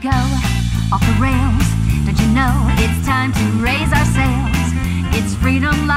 go off the rails. Don't you know it's time to raise our sails? It's freedom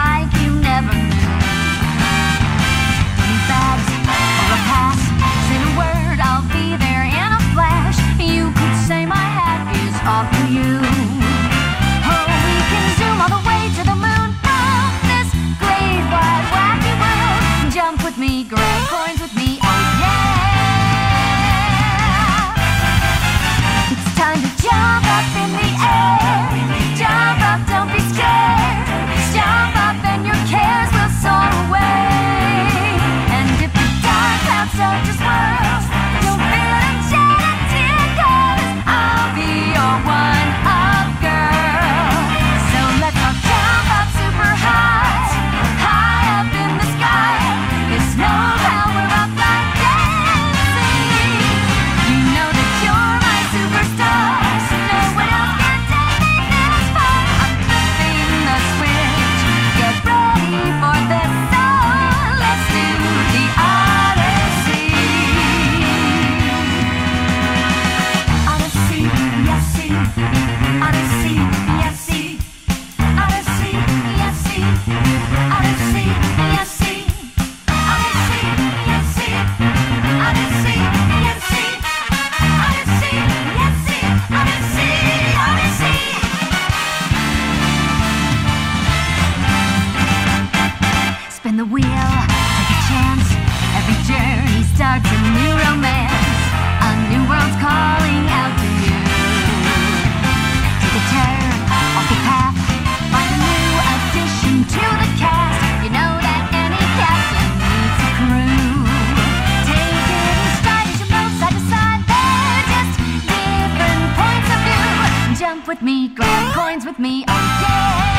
with me, grab coins with me, oh yeah.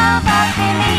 about Billy